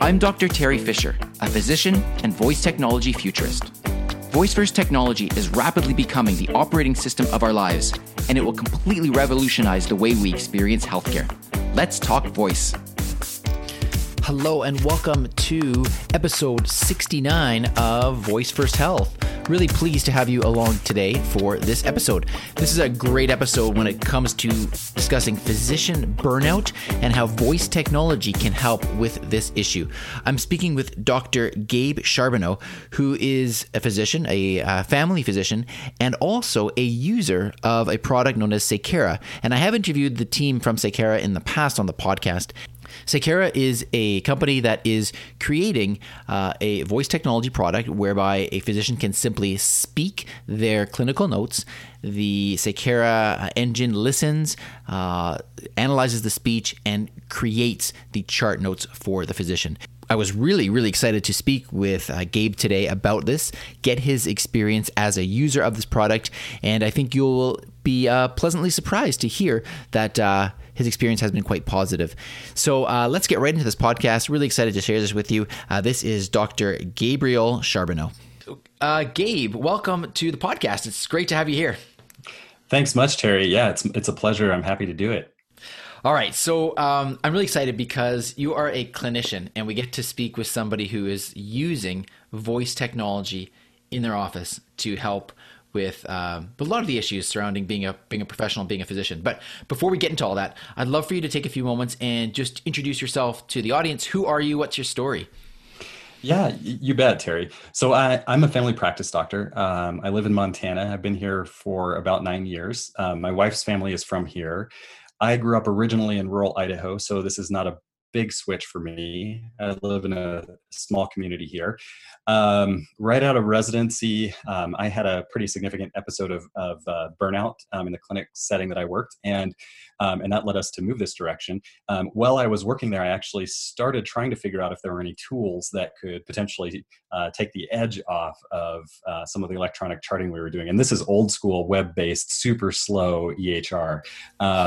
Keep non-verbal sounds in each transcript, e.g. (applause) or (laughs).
I'm Dr. Terry Fisher, a physician and voice technology futurist. Voice first technology is rapidly becoming the operating system of our lives, and it will completely revolutionize the way we experience healthcare. Let's talk voice. Hello, and welcome to episode 69 of Voice First Health. Really pleased to have you along today for this episode. This is a great episode when it comes to discussing physician burnout and how voice technology can help with this issue. I'm speaking with Dr. Gabe Charbonneau, who is a physician, a uh, family physician, and also a user of a product known as Saykara. And I have interviewed the team from Saykara in the past on the podcast. Saykara is a company that is creating uh, a voice technology product whereby a physician can simply speak their clinical notes. The Saykara engine listens, uh, analyzes the speech, and creates the chart notes for the physician. I was really, really excited to speak with uh, Gabe today about this, get his experience as a user of this product, and I think you'll be uh, pleasantly surprised to hear that uh, his experience has been quite positive. So uh, let's get right into this podcast. Really excited to share this with you. Uh, this is Dr. Gabriel Charbonneau. Uh, Gabe, welcome to the podcast. It's great to have you here. Thanks much, Terry. Yeah, it's it's a pleasure. I'm happy to do it. All right, so um, I'm really excited because you are a clinician, and we get to speak with somebody who is using voice technology in their office to help with um, a lot of the issues surrounding being a being a professional, being a physician. But before we get into all that, I'd love for you to take a few moments and just introduce yourself to the audience. Who are you? What's your story? Yeah, you bet, Terry. So I, am a family practice doctor. Um, I live in Montana. I've been here for about nine years. Um, my wife's family is from here. I grew up originally in rural Idaho, so this is not a big switch for me. I live in a small community here. Um, right out of residency, um, I had a pretty significant episode of, of uh, burnout um, in the clinic setting that I worked, and um, and that led us to move this direction. Um, while I was working there, I actually started trying to figure out if there were any tools that could potentially uh, take the edge off of uh, some of the electronic charting we were doing. And this is old school, web based, super slow EHR.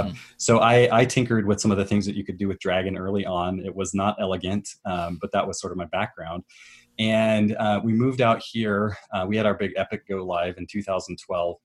mm-hmm. So I, I, tinkered with some of the things that you could do with Dragon early on. It was not elegant, um, but that was sort of my background. And uh, we moved out here. Uh, we had our big Epic go live in 2012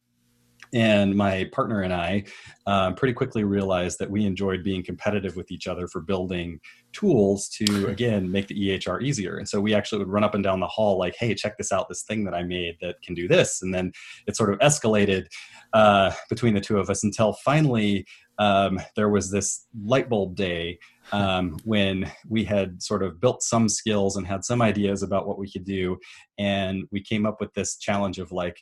and my partner and I um, pretty quickly realized that we enjoyed being competitive with each other for building tools to again make the EHR easier. And so we actually would run up and down the hall like, "Hey, check this out! This thing that I made that can do this." And then it sort of escalated uh, between the two of us until finally um, there was this light bulb day um, when we had sort of built some skills and had some ideas about what we could do, and we came up with this challenge of like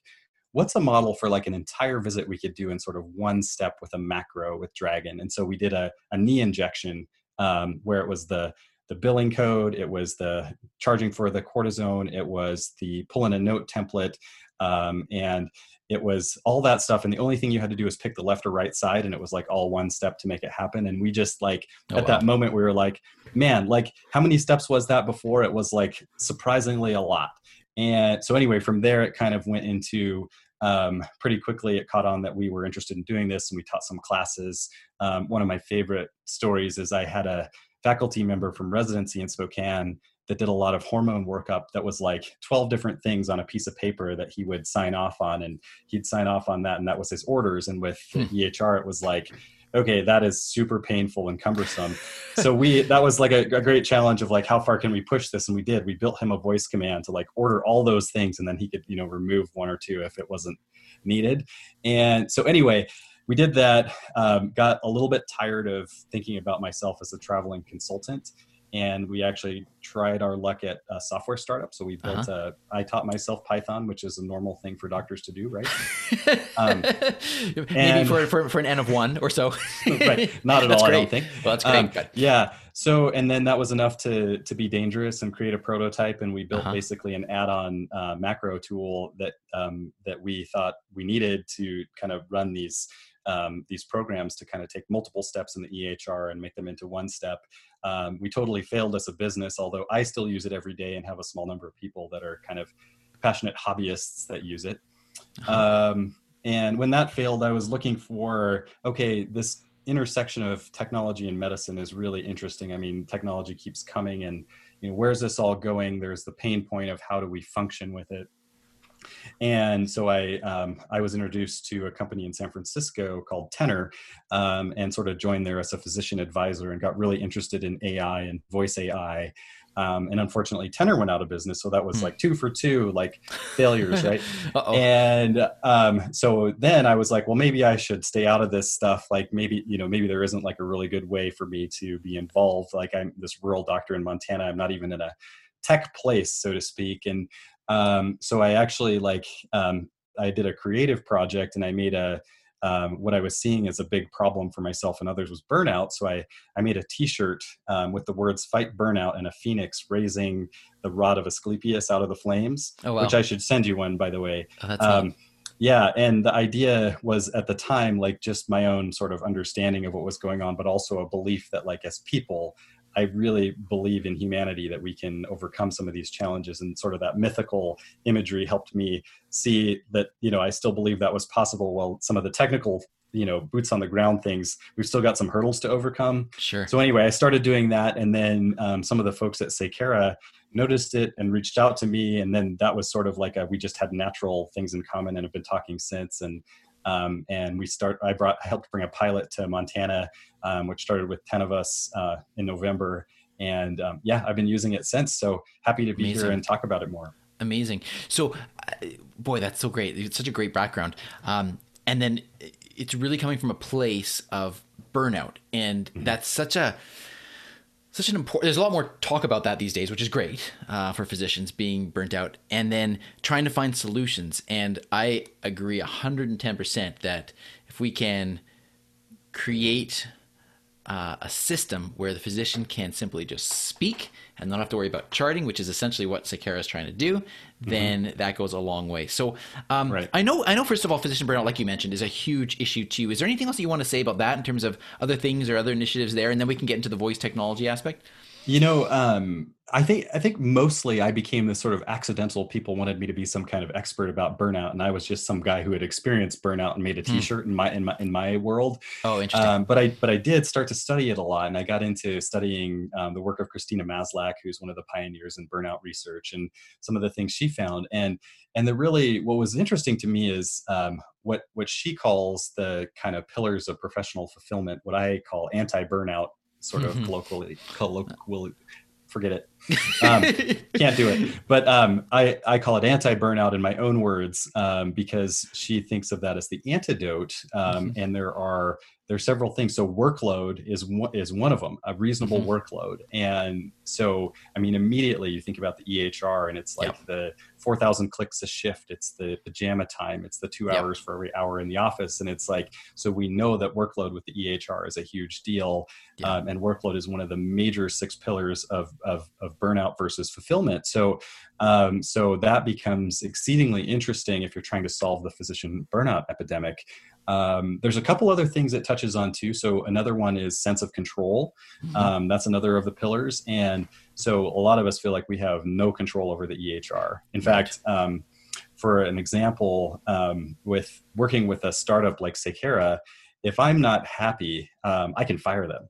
what's a model for like an entire visit we could do in sort of one step with a macro with Dragon? And so we did a, a knee injection um, where it was the the billing code, it was the charging for the cortisone, it was the pull in a note template, um, and it was all that stuff. And the only thing you had to do was pick the left or right side, and it was like all one step to make it happen. And we just like oh, at wow. that moment we were like, man, like how many steps was that before? It was like surprisingly a lot. And so anyway, from there it kind of went into um, pretty quickly it caught on that we were interested in doing this and we taught some classes. Um, one of my favorite stories is I had a faculty member from residency in Spokane that did a lot of hormone workup that was like 12 different things on a piece of paper that he would sign off on and he'd sign off on that and that was his orders and with hmm. EHR it was like okay that is super painful and cumbersome. So we that was like a, a, great challenge of like how far can we push this? And we did. We built him a voice command to like order all those things and then he could you know remove one or two if it wasn't needed. And so anyway we did that um, got a little bit tired of thinking about myself as a traveling consultant and we actually tried our luck at a software startup. So we built uh-huh. a, I taught myself Python, which is a normal thing for doctors to do, right? (laughs) Um, Maybe for, for, for, an N of one or so. (laughs) right. Not at (laughs) all, great. I don't think. Well, that's great. Um, yeah. So, and then that was enough to, to be dangerous and create a prototype. And we built uh-huh. basically an add-on uh, macro tool that, um, that we thought we needed to kind of run these um, these programs to kind of take multiple steps in the EHR and make them into one step. Um, we totally failed as a business, although I still use it every day and have a small number of people that are kind of passionate hobbyists that use it. Uh-huh. Um, and when that failed, I was looking for okay, this intersection of technology and medicine is really interesting. I mean, technology keeps coming, and you know, where's this all going? There's the pain point of how do we function with it. And so I um, I was introduced to a company in San Francisco called Tenor, um, and sort of joined there as a physician advisor, and got really interested in AI and voice AI. Um, and unfortunately, Tenor went out of business, so that was hmm. like two for two, like failures, (laughs) right? and um, so then I was like, well, maybe I should stay out of this stuff. Like maybe you know, maybe there isn't like a really good way for me to be involved. Like I'm this rural doctor in Montana. I'm not even in a tech place, so to speak. And um, so I actually like um, I did a creative project, and I made a um, what I was seeing as a big problem for myself and others was burnout. So I, I made a T-shirt um, with the words "Fight Burnout" and a phoenix raising the rod of Asclepius out of the flames, oh, wow. which I should send you one, by the way. Oh, um, yeah, and the idea was at the time like just my own sort of understanding of what was going on, but also a belief that like as people, I really believe in humanity that we can overcome some of these challenges and sort of that mythical imagery helped me see that you know I still believe that was possible while some of the technical you know boots on the ground things we've still got some hurdles to overcome. Sure. So anyway i started doing that and then um, some of the folks at Saykara noticed it and reached out to me and then that was sort of like a, we just had natural things in common and have been talking since and um, and we start i brought i helped bring a pilot to montana um, which started with 10 of us uh, in november and um, yeah i've been using it since so happy to be Amazing. here and talk about it more Amazing. So, uh, boy, that's so great. It's such a great background. Um, and then it's really coming from a place of burnout, and mm-hmm. that's such a such an important there's a lot more talk about that these days which is great uh, for physicians being burnt out and then trying to find solutions. And i agree 110% that if we can create uh, a system where the physician can simply just speak and not have to worry about charting, which is essentially what Saykara is trying to do, then mm-hmm. that goes a long way. So um, right. I know, I know. First of all, physician burnout, like you mentioned, is a huge issue too. Is there anything else that you want to say about that in terms of other things or other initiatives there, and then we can get into the voice technology aspect? You know, um, I think I think mostly I became this sort of accidental. People wanted me to be some kind of expert about burnout, and I was just some guy who had experienced burnout and made a hmm. T-shirt mm. in my in my in my world. Oh, interesting. Um, but I but I did start to study it a lot, and I got into studying um, the work of Christina Maslach, who's one of the pioneers in burnout research, and some of the things she found. And and the really what was interesting to me is um, what what she calls the kind of pillars of professional fulfillment, what I call anti-burnout sort of mm-hmm. colloquially, colloquially forget it. (laughs) Um, can't do it. But um, I, I call it anti burnout in my own words um, because she thinks of that as the antidote. Um, mm-hmm. And there are there's several things. So workload is one, is one of them, a reasonable mm-hmm. workload. And so, I mean, immediately you think about the EHR and it's like the 4,000 clicks a shift. It's the pajama time. It's the two hours for every hour in the office. And it's like, so we know that workload with the EHR is a huge deal. Um, and workload is one of the major six pillars of, of, of burnout versus fulfillment. So, um, so that becomes exceedingly interesting if you're trying to solve the physician burnout epidemic. Um, there's a couple other things it touches on too. So another one is sense of control. Mm-hmm. Um, that's another of the pillars. And so a lot of us feel like we have no control over the EHR. In fact, um, for an example, um, with working with a startup like Saykara, if I'm not happy, um, I can fire them.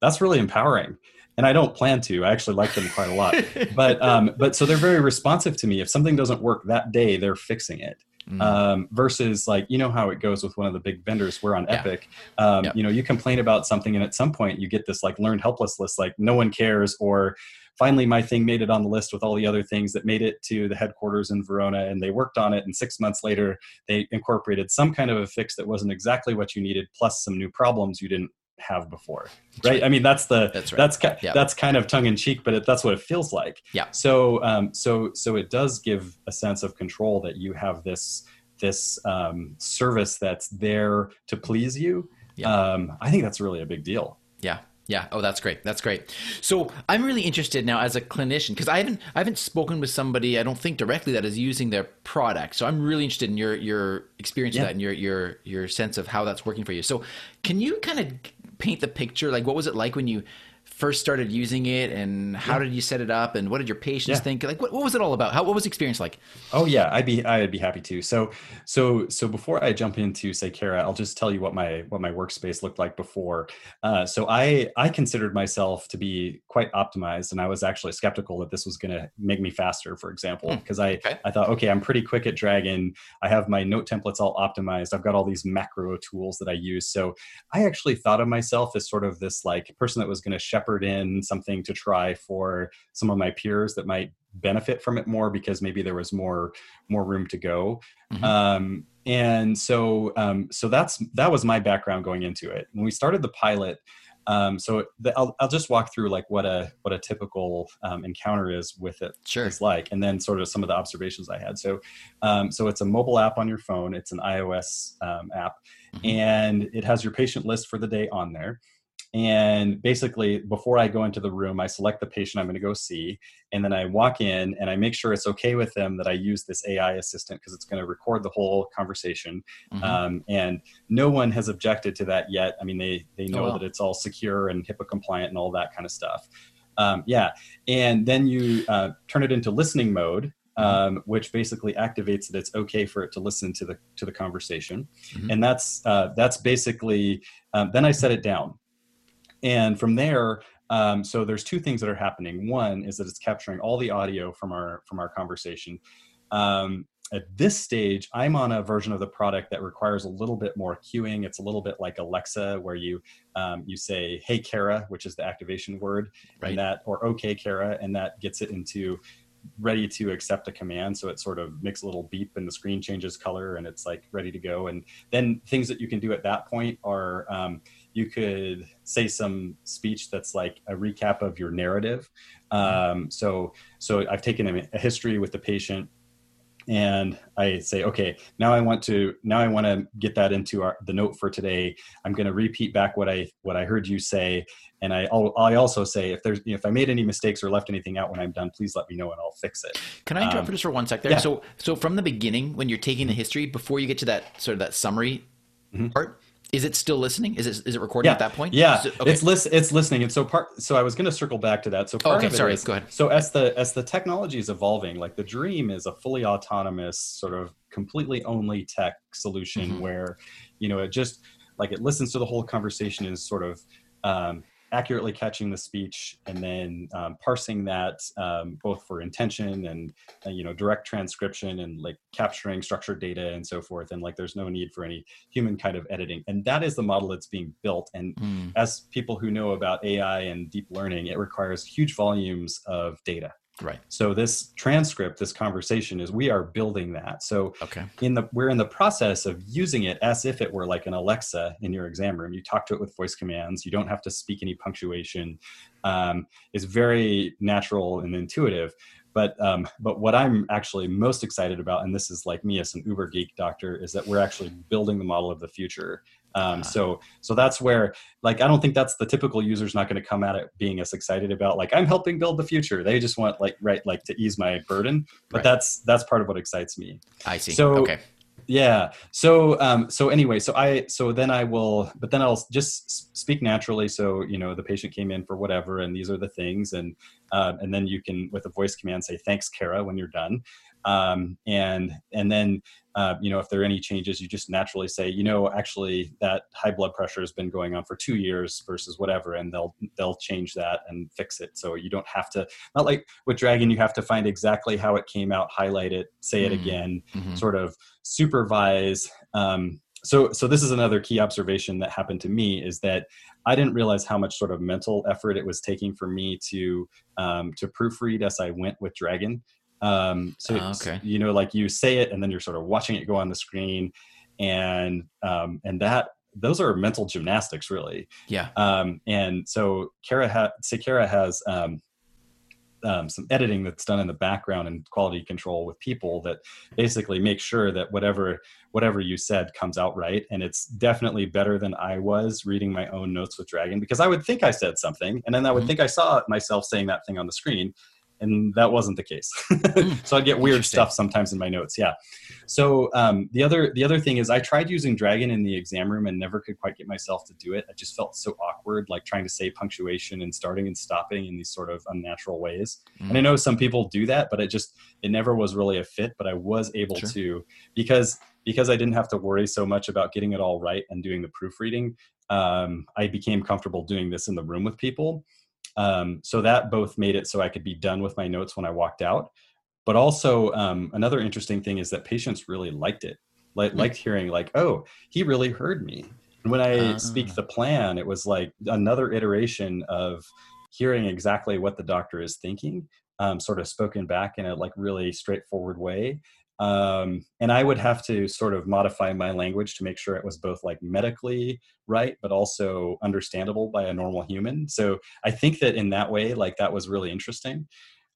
That's really empowering and I don't plan to. I actually like them quite a lot. (laughs) but um, but so they're very responsive to me. If something doesn't work that day, they're fixing it. Mm. Um, versus like you know how it goes with one of the big vendors we're on yeah. epic um, yep. you know you complain about something and at some point you get this like learned helpless list like no one cares or finally my thing made it on the list with all the other things that made it to the headquarters in verona and they worked on it and six months later they incorporated some kind of a fix that wasn't exactly what you needed plus some new problems you didn't have before right? right? i mean that's the that's right. that's yep. that's kind of tongue in cheek but it, that's what it feels like yeah so um so so it does give a sense of control that you have this this um, service that's there to please you yeah. um i think that's really a big deal yeah yeah. Oh, that's great. That's great. So I'm really interested now as a clinician because I haven't I haven't spoken with somebody I don't think directly that is using their product. So I'm really interested in your your experience yeah. with that and your your your sense of how that's working for you. So can you kind of paint the picture? Like, what was it like when you first started using it, and how yeah. did you set it up, and what did your patients yeah. think? Like, what, what was it all about? How what was the experience like? Oh yeah, I'd be I'd be happy to. So so so before I jump into Saykara, I'll just tell you what my what my workspace looked like before. Uh, so I I considered myself to be quite optimized, and I was actually skeptical that this was going to make me faster, for example, because hmm. I okay. I thought okay, I'm pretty quick at Dragon. I have my note templates all optimized. I've got all these macro tools that I use. So I actually thought of myself as sort of this like person that was going to shepherd in something to try for some of my peers that might benefit from it more because maybe there was more more room to go. Mm-hmm. Um, and so um, so that's that was my background going into it. When we started the pilot. Um, so the, I'll, I'll just walk through like what a what a typical um, encounter is with it sure. is like, and then sort of some of the observations I had. So um, so it's a mobile app on your phone. It's an iOS um, app, mm-hmm. and it has your patient list for the day on there. And basically, before I go into the room, I select the patient I'm going to go see. And then I walk in and I make sure it's okay with them that I use this AI assistant because it's going to record the whole conversation. Mm-hmm. Um, and no one has objected to that yet. I mean, they, they know oh, wow. that it's all secure and HIPAA compliant and all that kind of stuff. Um, yeah. And then you uh, turn it into listening mode. Mm-hmm. Um, which basically activates that it's okay for it to listen to the to the conversation, mm-hmm. and that's uh, that's basically. Um, then I set it down, and from there um, so there's two things that are happening. One is that it's capturing all the audio from our from our conversation. Um, at this stage i'm on a version of the product that requires a little bit more queuing. It's a little bit like alexa where you um, you say hey Kara which is the activation word right. and that or okay Kara and that gets it into ready to accept a command. So it sort of makes a little beep and the screen changes color and it's like ready to go. And then things that you can do at that point are um, you could say some speech that's like a recap of your narrative. Mm-hmm. Um, so, so I've taken a, a history with the patient and I say, okay, now I want to now I want to get that into our, the note for today. I'm going to repeat back what I what I heard you say, and I I also say if there's if I made any mistakes or left anything out when I'm done, please let me know and I'll fix it. Can I interrupt um, for just for one sec there? Yeah. So so from the beginning, when you're taking the history before you get to that sort of that summary mm-hmm. part, is it still listening? Is it is it recording yeah. at that point? Yeah, it, okay. it's lis- it's listening. And so part. So I was going to circle back to that. So part okay, of it sorry. Is, go ahead. So as the as the technology is evolving, like the Dream is a fully autonomous sort of completely only tech solution mm-hmm. where, you know, it just like it listens to the whole conversation and sort of um, accurately catching the speech and then um, parsing that um, both for intention and uh, you know direct transcription and like capturing structured data and so forth and like there's no need for any human kind of editing and that is the model that's being built and mm. as people who know about ai and deep learning it requires huge volumes of data Right. So this transcript, this conversation is we are building that. So okay. in the we're in the process of using it as if it were like an Alexa in your exam room. You talk to it with voice commands. You don't have to speak any punctuation. Um, it's very natural and intuitive. But um, but what I'm actually most excited about, and this is like me as an Uber geek doctor, is that we're actually building the model of the future. Um, so so that's where like I don't think that's the typical user's not going to come at it being as excited about like I'm helping build the future. They just want like right like to ease my burden. But right. that's that's part of what excites me. I see. So okay. Yeah. So um so anyway, so I so then I will but then I'll just speak naturally. So you know the patient came in for whatever, and these are the things, and um, and then you can with a voice command say thanks, Kara, when you're done um, and and then uh, you know if there are any changes you just naturally say you know actually that high blood pressure has been going on for two years versus whatever and they'll they'll change that and fix it so you don't have to not like with dragon you have to find exactly how it came out highlight it say it mm-hmm. again mm-hmm. sort of supervise um, so so this is another key observation that happened to me is that I didn't realize how much sort of mental effort it was taking for me to um, to proofread as I went with Dragon. Um, so oh, okay. you know, like you say it, and then you're sort of watching it go on the screen, and um, and that those are mental gymnastics, really. Yeah. Um, and so Kara ha- Kara has um, um, some editing that's done in the background and quality control with people that basically make sure that whatever whatever you said comes out right and it's definitely better than i was reading my own notes with dragon because i would think i said something and then i would mm-hmm. think i saw myself saying that thing on the screen and that wasn't the case. Hmm. (laughs) so I'd get weird stuff sometimes in my notes. Yeah. So um, the other the other thing is I tried using Dragon in the exam room and never could quite get myself to do it. I just felt so awkward, like trying to say punctuation and starting and stopping in these sort of unnatural ways. Mm. And I know some people do that, but it just it never was really a fit. But I was able sure. to because because I didn't have to worry so much about getting it all right and doing the proofreading. Um, I became comfortable doing this in the room with people. Um, so that both made it so I could be done with my notes when I walked out. But also, um, another interesting thing is that patients really liked it, like, mm. liked hearing, like, oh, he really heard me. And when I uh. speak the plan, it was like another iteration of hearing exactly what the doctor is thinking, um, sort of spoken back in a like really straightforward way. Um, and I would have to sort of modify my language to make sure it was both like medically right, but also understandable by a normal human. So I think that in that way, like that was really interesting.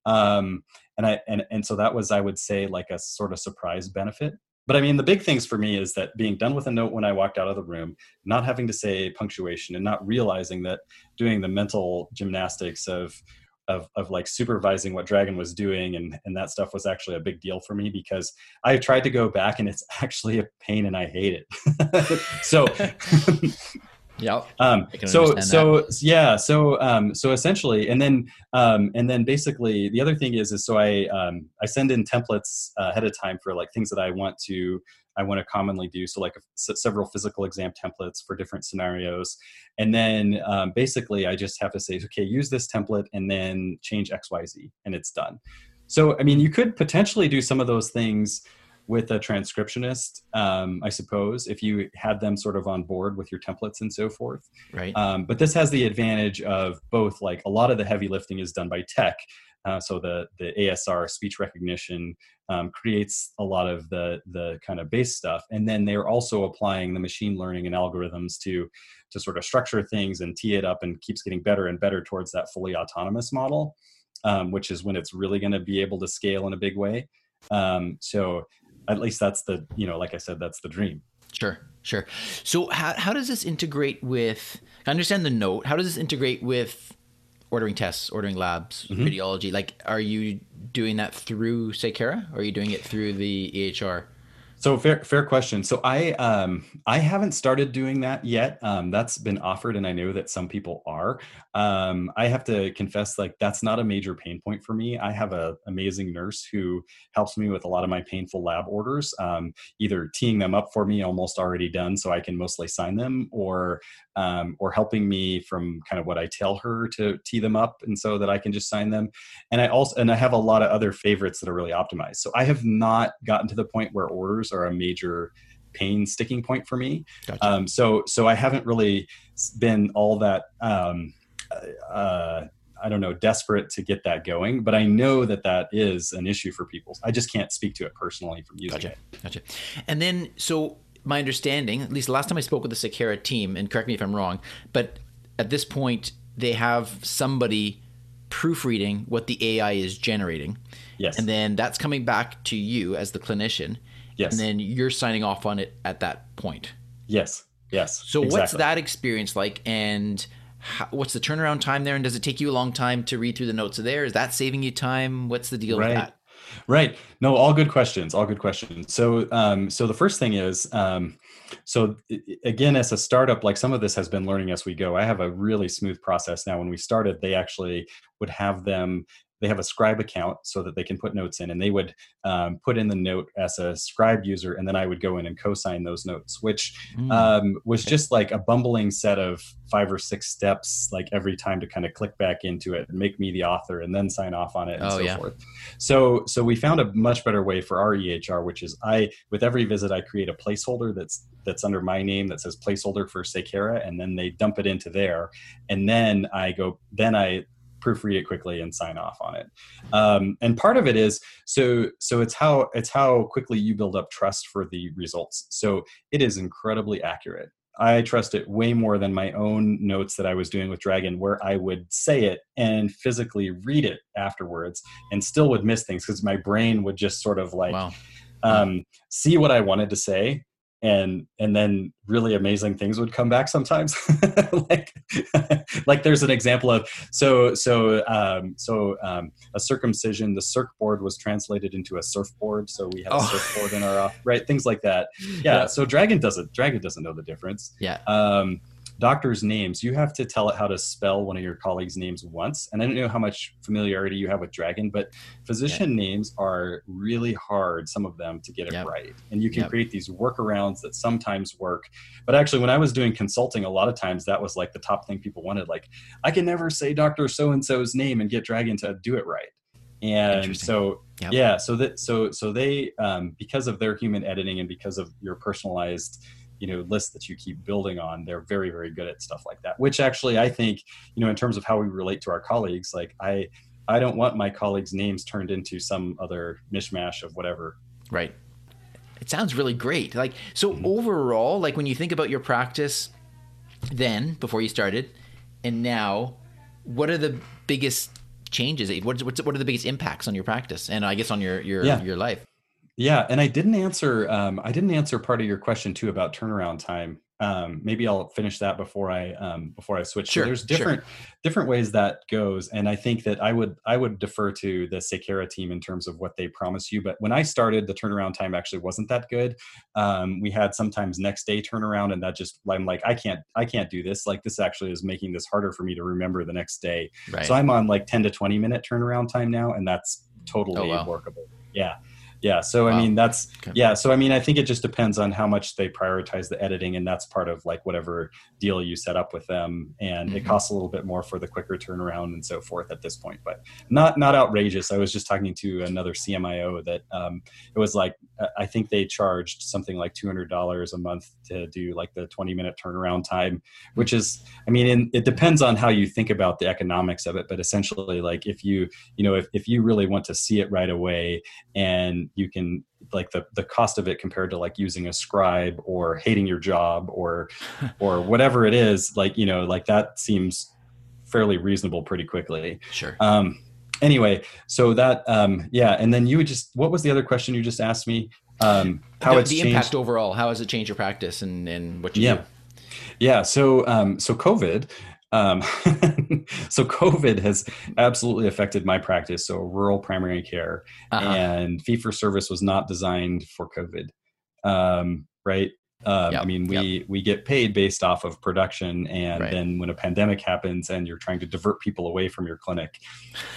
Um, and I and and so that was I would say like a sort of surprise benefit. But I mean, the big things for me is that being done with a note when I walked out of the room, not having to say punctuation, and not realizing that doing the mental gymnastics of of of like supervising what Dragon was doing and and that stuff was actually a big deal for me because I tried to go back and it's (laughs) actually a pain and I hate it. (laughs) so (laughs) yeah um so so that. yeah so um so essentially and then um and then basically the other thing is is so i um i send in templates uh, ahead of time for like things that i want to I want to commonly do. So, like several physical exam templates for different scenarios. And then um, basically, I just have to say, okay, use this template and then change XYZ, and it's done. So, I mean, you could potentially do some of those things with a transcriptionist, um, I suppose, if you had them sort of on board with your templates and so forth. Right. Um, but this has the advantage of both, like a lot of the heavy lifting is done by tech. Uh, so the the ASR speech recognition um, creates a lot of the the kind of base stuff, and then they're also applying the machine learning and algorithms to to sort of structure things and tee it up, and keeps getting better and better towards that fully autonomous model, um, which is when it's really going to be able to scale in a big way. Um, so at least that's the you know like I said that's the dream. Sure, sure. So how how does this integrate with? I understand the note. How does this integrate with ordering tests, ordering labs, mm-hmm. radiology. Like, are you doing that through Saykara, or are you doing it through the EHR? So fair, fair question. So I, um, I haven't started doing that yet. Um, that's been offered, and I know that some people are. Um, I have to confess, like that's not a major pain point for me. I have an amazing nurse who helps me with a lot of my painful lab orders, um, either teeing them up for me, almost already done, so I can mostly sign them, or um, or helping me from kind of what I tell her to tee them up, and so that I can just sign them. And I also and I have a lot of other favorites that are really optimized. So I have not gotten to the point where orders are a major pain sticking point for me. Gotcha. Um, so so I haven't really been all that. Um, uh, I don't know, desperate to get that going, but I know that that is an issue for people. I just can't speak to it personally from using gotcha. it. Gotcha. And then, so my understanding, at least last time I spoke with the Saykara team, and correct me if I'm wrong, but at this point they have somebody proofreading what the AI is generating. Yes. And then that's coming back to you as the clinician. Yes. And then you're signing off on it at that point. Yes. Yes. So exactly. what's that experience like and how, what's the turnaround time there and does it take you a long time to read through the notes there? Is that saving you time? What's the deal right. with that? Right. No, all good questions. All good questions. So, um, so the first thing is, um, so again, as a startup, like some of this has been learning as we go. I have a really smooth process now. When we started, they actually would have them they have a scribe account so that they can put notes in and they would um, put in the note as a scribe user and then i would go in and co-sign those notes which mm. um, was just like a bumbling set of five or six steps like every time to kind of click back into it and make me the author and then sign off on it and oh, so yeah. forth so so we found a much better way for our ehr which is i with every visit i create a placeholder that's that's under my name that says placeholder for Saykara, and then they dump it into there and then i go then i proofread it quickly and sign off on it. Um, and part of it is so so it's how it's how quickly you build up trust for the results. So it is incredibly accurate. I trust it way more than my own notes that I was doing with Dragon, where I would say it and physically read it afterwards and still would miss things because my brain would just sort of like wow. um, see what I wanted to say and and then really amazing things would come back sometimes. (laughs) Like (laughs) like there's an example of so so um so um a circumcision the circ board was translated into a surfboard so we had a oh. surfboard in our right? Things like that. (laughs) Yeah, yeah, so dragon doesn't dragon doesn't know the difference. Yeah. Um doctors' names, you have to tell it how to spell one of your colleagues' names once. And I don't know how much familiarity you have with Dragon, but physician yeah. names are really hard, some of them, to get it right. And you can yep. create these workarounds that sometimes work. But actually, when I was doing consulting, a lot of times that was like the top thing people wanted. Like, I can never say Dr. So and so's name and get Dragon to do it right and so yep. yeah so that so so they um, because of their human editing and because of your personalized you know list that you keep building on they're very very good at stuff like that which actually i think you know in terms of how we relate to our colleagues like i i don't want my colleagues names turned into some other mishmash of whatever right it sounds really great like so mm-hmm. overall like when you think about your practice then before you started and now what are the biggest changes what's, what's what are the biggest impacts on your practice and i guess on your your yeah. your life yeah, and I didn't answer. Um, I didn't answer part of your question too about turnaround time. Um, maybe I'll finish that before I um, before I switch. Sure, so there's different sure. different ways that goes, and I think that I would I would defer to the Saykara team in terms of what they promise you. But when I started, the turnaround time actually wasn't that good. Um, we had sometimes next day turnaround, and that just I'm like I can't I can't do this. Like this actually is making this harder for me to remember the next day. Right. So I'm on like 10 to 20 minute turnaround time now, and that's totally oh, wow. workable. Yeah yeah so wow. i mean that's okay. yeah so i mean i think it just depends on how much they prioritize the editing and that's part of like whatever deal you set up with them and mm-hmm. it costs a little bit more for the quicker turnaround and so forth at this point but not not outrageous i was just talking to another cmio that um, it was like uh, i think they charged something like $200 a month to do like the 20 minute turnaround time which is i mean in, it depends on how you think about the economics of it but essentially like if you you know if, if you really want to see it right away and you can like the the cost of it compared to like using a scribe or hating your job or (laughs) or whatever it is like you know like that seems fairly reasonable pretty quickly sure um anyway so that um yeah and then you would just what was the other question you just asked me um how the, it's the changed? impact overall how has it changed your practice and and what you yeah do? yeah so um so covid um, (laughs) so COVID has absolutely affected my practice. So rural primary care uh-huh. and fee for service was not designed for COVID, um, right? Um, yep. I mean, we yep. we get paid based off of production, and right. then when a pandemic happens, and you're trying to divert people away from your clinic,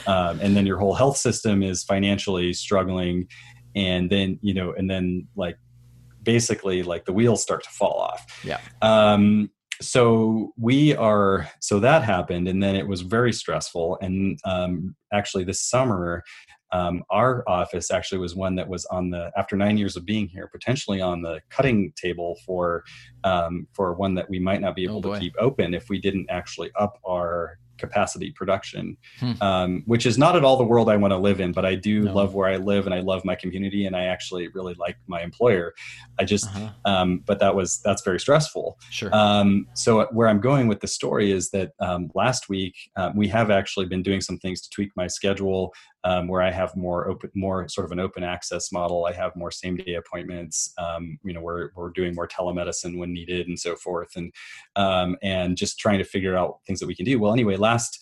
um, and then your whole health system is financially struggling, and then you know, and then like basically like the wheels start to fall off. Yeah. Um, so we are so that happened and then it was very stressful and um, actually this summer um, our office actually was one that was on the after nine years of being here potentially on the cutting table for um, for one that we might not be able oh to keep open if we didn't actually up our capacity production, hmm. um, which is not at all the world I want to live in. But I do no. love where I live, and I love my community, and I actually really like my employer. I just, uh-huh. um, but that was that's very stressful. Sure. Um, so where I'm going with the story is that um, last week uh, we have actually been doing some things to tweak my schedule um, where I have more open, more sort of an open access model. I have more same day appointments. Um, you know, we're we're doing more telemedicine when needed and so forth, and um, and just trying to figure out things that we can do. Well, anyway, last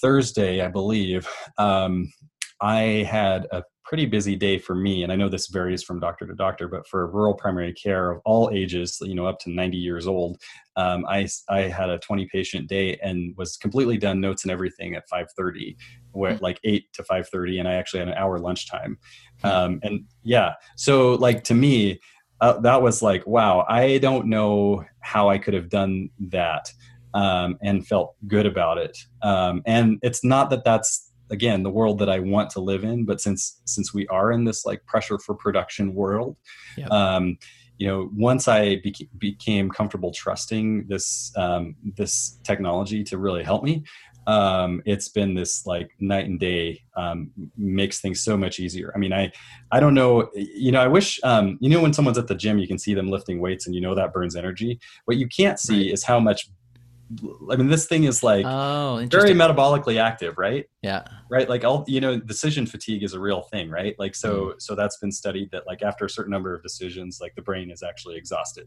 Thursday, I believe, um, I had a pretty busy day for me and i know this varies from doctor to doctor but for rural primary care of all ages you know up to 90 years old um, I, I had a 20 patient day and was completely done notes and everything at 5.30 where mm-hmm. like 8 to 5.30 and i actually had an hour lunchtime mm-hmm. um, and yeah so like to me uh, that was like wow i don't know how i could have done that um, and felt good about it um, and it's not that that's again the world that i want to live in but since since we are in this like pressure for production world yep. um, you know once i beca- became comfortable trusting this um, this technology to really help me um, it's been this like night and day um, makes things so much easier i mean i i don't know you know i wish um, you know when someone's at the gym you can see them lifting weights and you know that burns energy what you can't see right. is how much I mean, this thing is like Oh, very metabolically active, right? yeah. Right. Like all, you know, decision fatigue is a real thing, right? Like, so, Mm-hmm. so that's been studied that like after a certain number of decisions, like the brain is actually exhausted.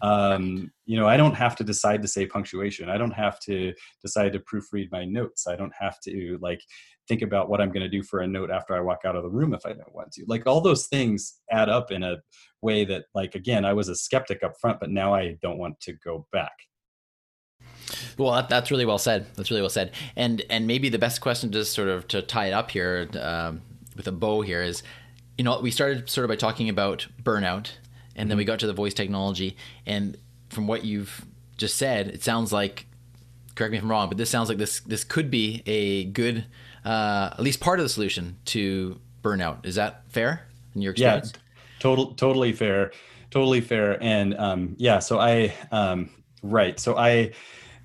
Um, you know, I don't have to decide to say punctuation. I don't have to decide to proofread my notes. I don't have to like think about what I'm going to do for a note after I walk out of the room if I don't want to. Like all those things add up in a way that like again, I was a skeptic up front, but now I don't want to go back. Well, that, that's really well said. That's really well said. And and maybe the best question to sort of to tie it up here um, with a bow here is, you know, we started sort of by talking about burnout, and then we got to the voice technology. And from what you've just said, it sounds like, correct me if I'm wrong, but this sounds like this this could be a good, uh, at least part of the solution to burnout. Is that fair in your experience? yeah total totally fair totally fair and um yeah so i um right so i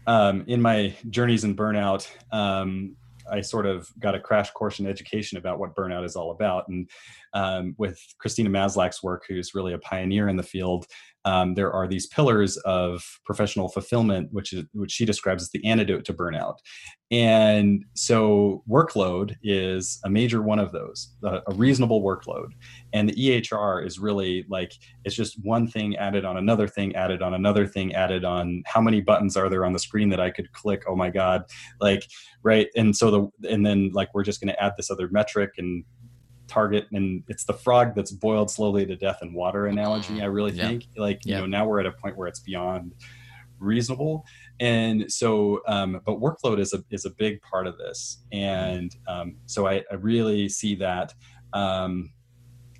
um in my journeys in burnout um i sort of got a crash course in education about what burnout is all about. And um, with christina maslach's work who's really a pioneer in the field um, there are these pillars of professional fulfillment which is which she describes as the antidote to burnout. And so workload is a major one of those a, a reasonable workload. And the ehr is really like it's just one thing added on another thing added on another thing added on how many buttons are there on the screen that i could click oh my god like right? And so the and then like we're just going to add this other metric and target and it's the frog that's boiled slowly to death in water analogy i really Yeah. think. Like you know now we're at a point where it's beyond reasonable. And so um, but workload is a is a big part of this. And um, so I, I really see that. Um,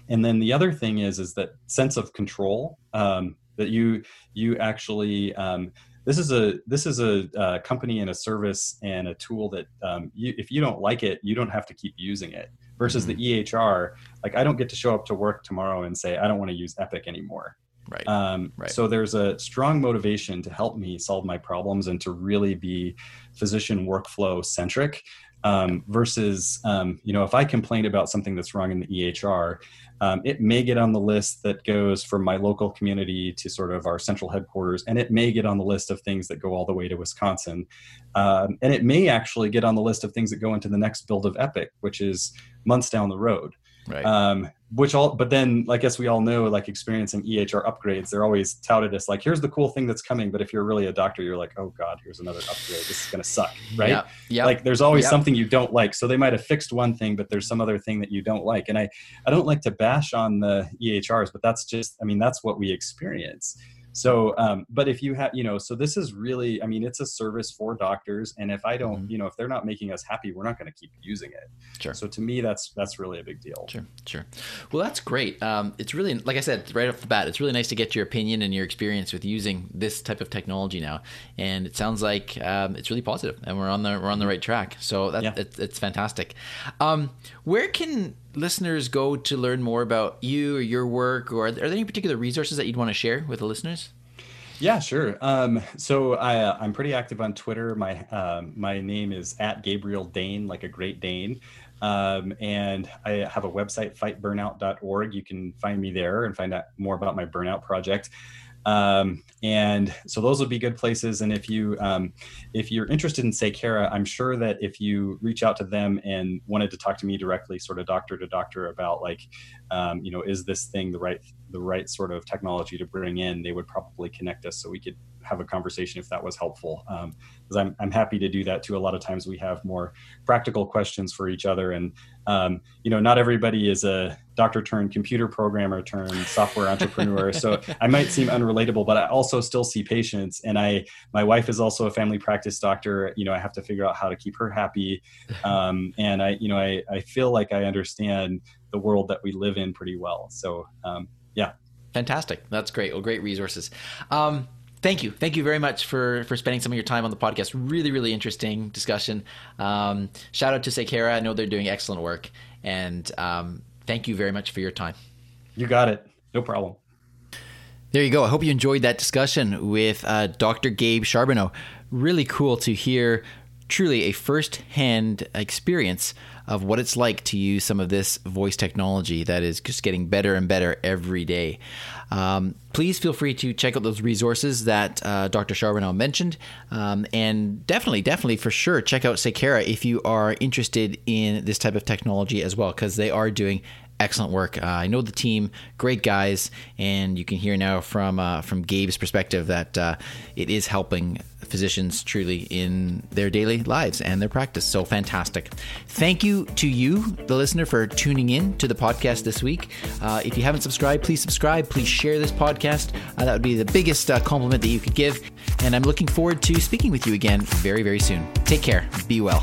and then the other thing is is that sense of control um, that you you actually um, this is a this is a, uh company and a service and a tool that um, you, if you don't like it you don't have to keep using it versus the ehr like i don't get to show up to work tomorrow and say i don't want to use epic anymore Right. um, Right. So there's a strong motivation to help me solve my problems and to really be physician workflow centric. Um, versus, um, you know, if I complain about something that's wrong in the EHR, um, it may get on the list that goes from my local community to sort of our central headquarters, and it may get on the list of things that go all the way to Wisconsin, um, and it may actually get on the list of things that go into the next build of Epic, which is months down the road right. um, which all but then i guess we all know like experiencing ehr upgrades they're always touted as like here's the cool thing that's coming but if you're really a doctor you're like oh god here's another upgrade this is going to suck right Yeah. Yeah. like there's always Yep. something you don't like so they might have fixed one thing but there's some other thing that you don't like and i i don't like to bash on the ehrs but that's just i mean that's what we experience so um, but if you have you know so this is really i mean it's a service for doctors and if i don't Mhm. you know if they're not making us happy we're not going to keep using it Sure. so to me that's that's really a big deal Sure, sure. Well, that's great. Um, it's really, like I said, right off the bat, it's really nice to get your opinion and your experience with using this type of technology now. And it sounds like um, it's really positive, and we're on the we're on the right track. So that, Yeah. it's, it's fantastic. Um, where can listeners go to learn more about you or your work, or are there any particular resources that you'd want to share with the listeners? Yeah, sure. Um, so I, uh, I'm pretty active on Twitter. My um, my name is at Gabriel Dane, like a Great Dane, um, and I have a website, fightburnout.org. You can find me there and find out more about my burnout project. Um, and so those would be good places. And if you um, if you're interested in Saykara, I'm sure that if you reach out to them and wanted to talk to me directly, sort of doctor to doctor about like, um, you know, is this thing the right the right sort of technology to bring in, they would probably connect us so we could have a conversation if that was helpful. Because I'm I'm happy to do that too. A lot of times we have more practical questions for each other, and um, you know, not everybody is a doctor turned computer programmer turned software entrepreneur. so (laughs) I might seem unrelatable, but I also still see patients, and I my wife is also a family practice doctor. You know, I have to figure out how to keep her happy, (laughs) um, and I you know I I feel like I understand the world that we live in pretty well. So um, yeah. Fantastic. That's great. Well, great resources. Um, thank you. Thank you very much for, for spending some of your time on the podcast. Really, really interesting discussion. Um, shout out to Saykara. I know they're doing excellent work. And um, thank you very much for your time. You got it. No problem. There you go. I hope you enjoyed that discussion with uh, Dr. Gabe Charbonneau. Really cool to hear truly a first hand experience of what it's like to use some of this voice technology that is just getting better and better every day. Um, please feel free to check out those resources that uh, Dr. Charbonneau mentioned. Um, and definitely, definitely for sure, check out Saykara if you are interested in this type of technology as well, because they are doing excellent work. Uh, I know the team, great guys, and you can hear now from uh, from Gabe's perspective that uh, it is helping physicians truly in their daily lives and their practice. So fantastic! Thank you to you, the listener, for tuning in to the podcast this week. Uh, if you haven't subscribed, please subscribe. Please share this podcast. Uh, that would be the biggest uh, compliment that you could give. And I'm looking forward to speaking with you again very, very soon. Take care. Be well.